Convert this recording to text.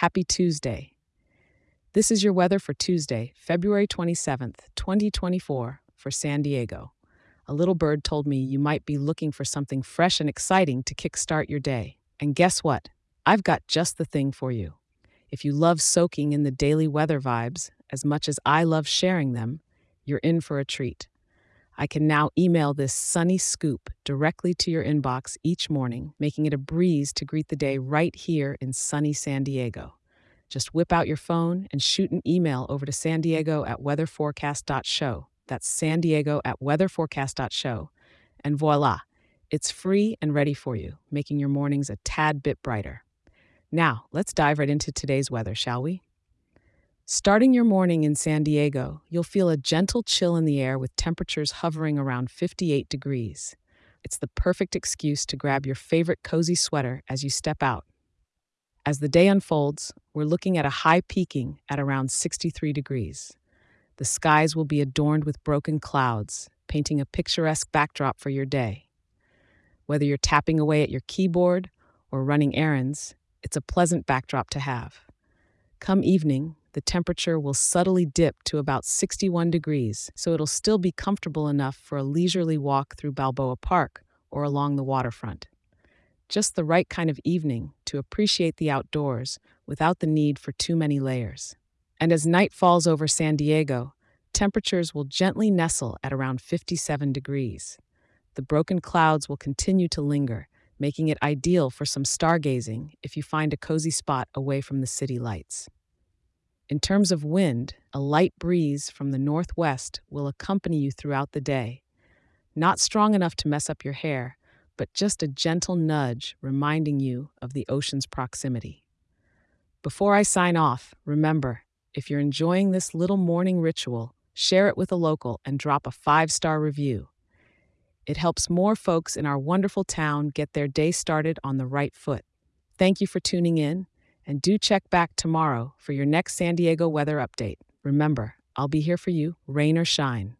Happy Tuesday. This is your weather for Tuesday, February 27th, 2024, for San Diego. A little bird told me you might be looking for something fresh and exciting to kickstart your day. And guess what? I've got just the thing for you. If you love soaking in the daily weather vibes as much as I love sharing them, you're in for a treat. I can now email this sunny scoop directly to your inbox each morning, making it a breeze to greet the day right here in sunny San Diego. Just whip out your phone and shoot an email over to san diego at weatherforecast.show. That's san diego at weatherforecast.show. And voila, it's free and ready for you, making your mornings a tad bit brighter. Now, let's dive right into today's weather, shall we? Starting your morning in San Diego, you'll feel a gentle chill in the air with temperatures hovering around 58 degrees. It's the perfect excuse to grab your favorite cozy sweater as you step out. As the day unfolds, we're looking at a high peaking at around 63 degrees. The skies will be adorned with broken clouds, painting a picturesque backdrop for your day. Whether you're tapping away at your keyboard or running errands, it's a pleasant backdrop to have. Come evening, the temperature will subtly dip to about 61 degrees, so it'll still be comfortable enough for a leisurely walk through Balboa Park or along the waterfront. Just the right kind of evening to appreciate the outdoors without the need for too many layers. And as night falls over San Diego, temperatures will gently nestle at around 57 degrees. The broken clouds will continue to linger, making it ideal for some stargazing if you find a cozy spot away from the city lights. In terms of wind, a light breeze from the northwest will accompany you throughout the day. Not strong enough to mess up your hair, but just a gentle nudge reminding you of the ocean's proximity. Before I sign off, remember if you're enjoying this little morning ritual, share it with a local and drop a five star review. It helps more folks in our wonderful town get their day started on the right foot. Thank you for tuning in, and do check back tomorrow for your next San Diego weather update. Remember, I'll be here for you, rain or shine.